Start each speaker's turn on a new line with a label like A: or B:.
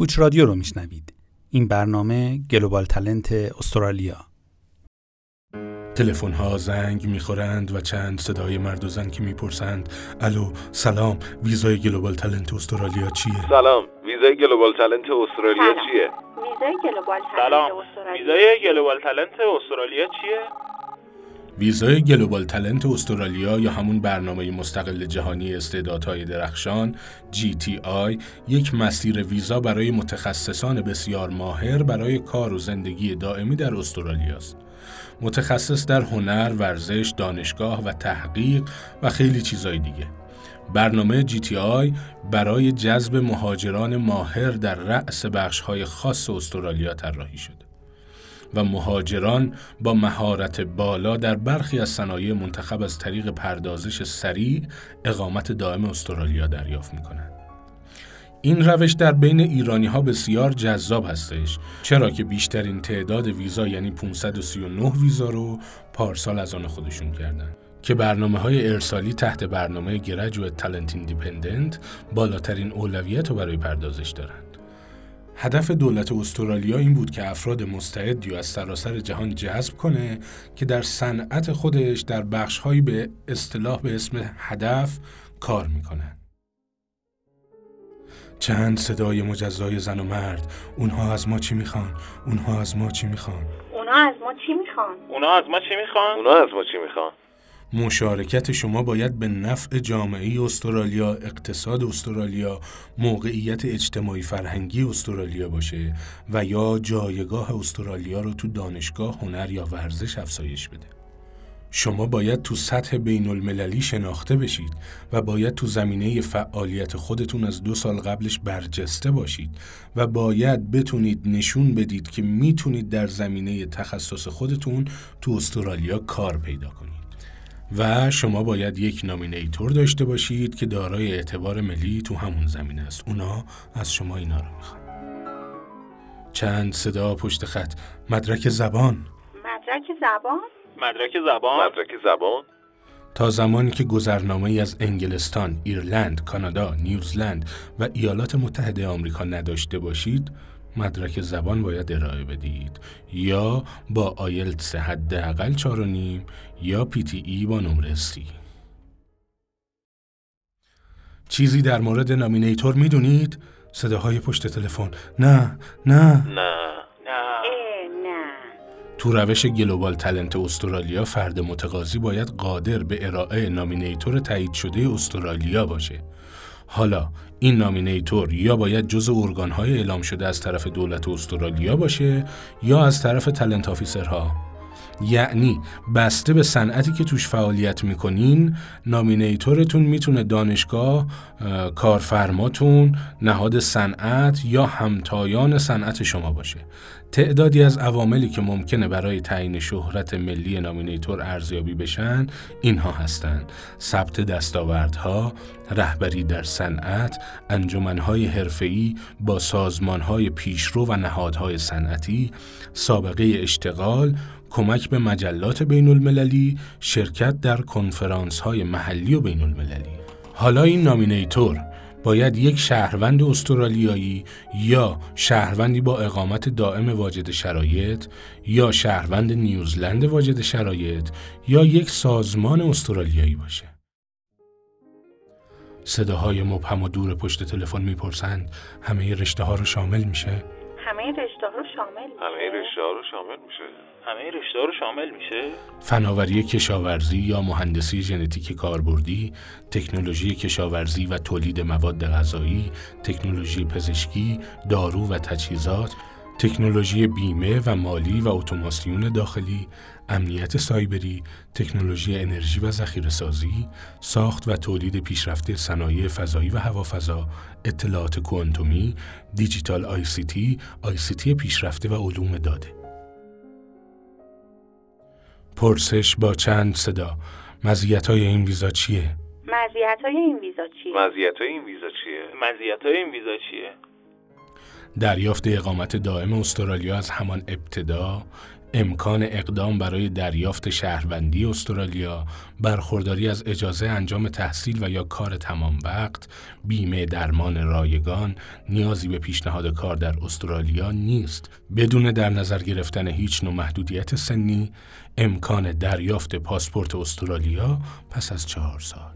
A: کوچ رادیو رو میشنوید. این برنامه Global Talent استرالیا.
B: تلفن ها زنگ می‌خورند و چند صدای مرد و زن که می‌پرسند الو سلام ویزای Global Talent استرالیا چیه
C: سلام ویزای Global Talent استرالیا
D: سلام.
C: چیه
D: ویزای Global
E: سلام
D: Talent استرالیا
E: ویزای Global Talent استرالیا چیه؟
B: ویزای Global Talent استرالیا یا همون برنامه مستقل جهانی استعدادهای درخشان GTI یک مسیر ویزا برای متخصصان بسیار ماهر برای کار و زندگی دائمی در استرالیا است. متخصص در هنر، ورزش، دانشگاه و تحقیق و خیلی چیزای دیگه. برنامه GTI برای جذب مهاجران ماهر در رأس بخش‌های خاص استرالیا طراحی شده. و مهاجران با مهارت بالا در برخی از صنایع منتخب از طریق پردازش سریع اقامت دائم استرالیا دریافت می کنند. این روش در بین ایرانی ها بسیار جذاب هستش چرا که بیشترین تعداد ویزا یعنی 539 ویزا رو پارسال از آن خودشون کردن که برنامه های ارسالی تحت برنامه گرجویت تالنت ایندیپندنت بالاترین اولویت رو برای پردازش دارند. هدف دولت استرالیا این بود که افراد مستعدی از سراسر جهان جذب کنه که در صنعت خودش در بخشهایی به اصطلاح به اسم هدف کار می‌کنن. چند صدای مجزای زن و مرد اونها از ما چی می‌خوان؟ اونها از ما چی می‌خوان؟
D: اونا از ما چی می‌خوان
E: اونا از ما چی می‌خوان؟
C: اونا از ما چی می‌خوان
B: مشارکت شما باید به نفع جامعه استرالیا، اقتصاد استرالیا، موقعیت اجتماعی فرهنگی استرالیا باشه و یا جایگاه استرالیا رو تو دانشگاه، هنر یا ورزش افزایش بده. شما باید تو سطح بین المللی شناخته بشید و باید تو زمینه فعالیت خودتون از دو سال قبلش برجسته باشید و باید بتونید نشون بدید که می‌تونید در زمینه تخصص خودتون تو استرالیا کار پیدا کنید. و شما باید یک نامینیتور داشته باشید که دارای اعتبار ملی تو همون زمینه است. اونا از شما اینا رو می‌خوان. چند صدا پشت خط. مدرک زبان.
D: مدرک زبان؟
E: مدرک زبان.
C: مدرک زبان.
B: تا زمانی که گذرنامه ای از انگلستان، ایرلند، کانادا، نیوزلند و ایالات متحده آمریکا نداشته باشید، مدرک زبان باید ارائه بدید یا با آیلتس حداقل 4.5 یا PTE با نمره سی. چیزی در مورد نامینیتور می‌دونید؟ صداهای پشت تلفن نه نه
C: نه
E: نه
D: اه نه
B: تو روش گلوبال تلنت استرالیا فرد متقاضی باید قادر به ارائه نامینیتور تایید شده استرالیا باشه. حالا این نامینیتور یا باید جز ارگانهای اعلام شده از طرف دولت استرالیا باشه یا از طرف تلنت آفیسرها. یعنی بسته به صنعتی که توش فعالیت می‌کنین نامینیتورتون می‌تونه دانشگاه، اه، کارفرماتون، نهاد صنعت یا همتایان صنعت شما باشه. تعدادی از عواملی که ممکنه برای تعیین شهرت ملی نامینیتور ارزیابی بشن اینها هستند ثبت دستاوردها رهبری در صنعت انجمنهای حرفه‌ای با سازمانهای پیشرو و نهادهای صنعتی سابقه اشتغال کمک به مجلات بین المللی شرکت در کنفرانس های محلی و بین المللی حالا این نامینیتور باید یک شهروند استرالیایی یا شهروندی با اقامت دائم واجد شرایط یا شهروند نیوزلند واجد شرایط یا یک سازمان استرالیایی باشه. صداهای مبهم و دور پشت تلفن می‌پرسند همه رشته ها رو شامل میشه؟
D: همه شامل میشه؟
C: همه رشته ها رو شامل میشه
E: همه رشته ها رو شامل میشه؟
B: فناوری کشاورزی یا مهندسی ژنتیک کاربردی، تکنولوژی کشاورزی و تولید مواد غذایی، تکنولوژی پزشکی، دارو و تجهیزات، تکنولوژی بیمه و مالی و اتوماسیون داخلی، امنیت سایبری، تکنولوژی انرژی و ذخیره‌سازی، ساخت و تولید پیشرفته صنایع فضایی و هوافضا، اطلاعات کوانتومی، دیجیتال آی سی تی، آی سی تی پیشرفته و علوم داده. پرسش با چند صدا مزیت‌های این ویزا چیه؟
D: مزیت های این ویزا چیه؟
C: مزیت های این ویزا چیه
E: مزیت های این ویزا چیه؟
B: دریافت اقامت دائم استرالیا از همان ابتدا امکان اقدام برای دریافت شهروندی استرالیا، برخورداری از اجازه انجام تحصیل و یا کار تمام وقت، بیمه درمان رایگان، نیازی به پیشنهاد کار در استرالیا نیست. بدون در نظر گرفتن هیچ نوع محدودیت سنی، امکان دریافت پاسپورت استرالیا پس از چهار سال.